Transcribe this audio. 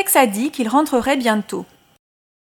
Tex a dit qu'il rentrerait bientôt.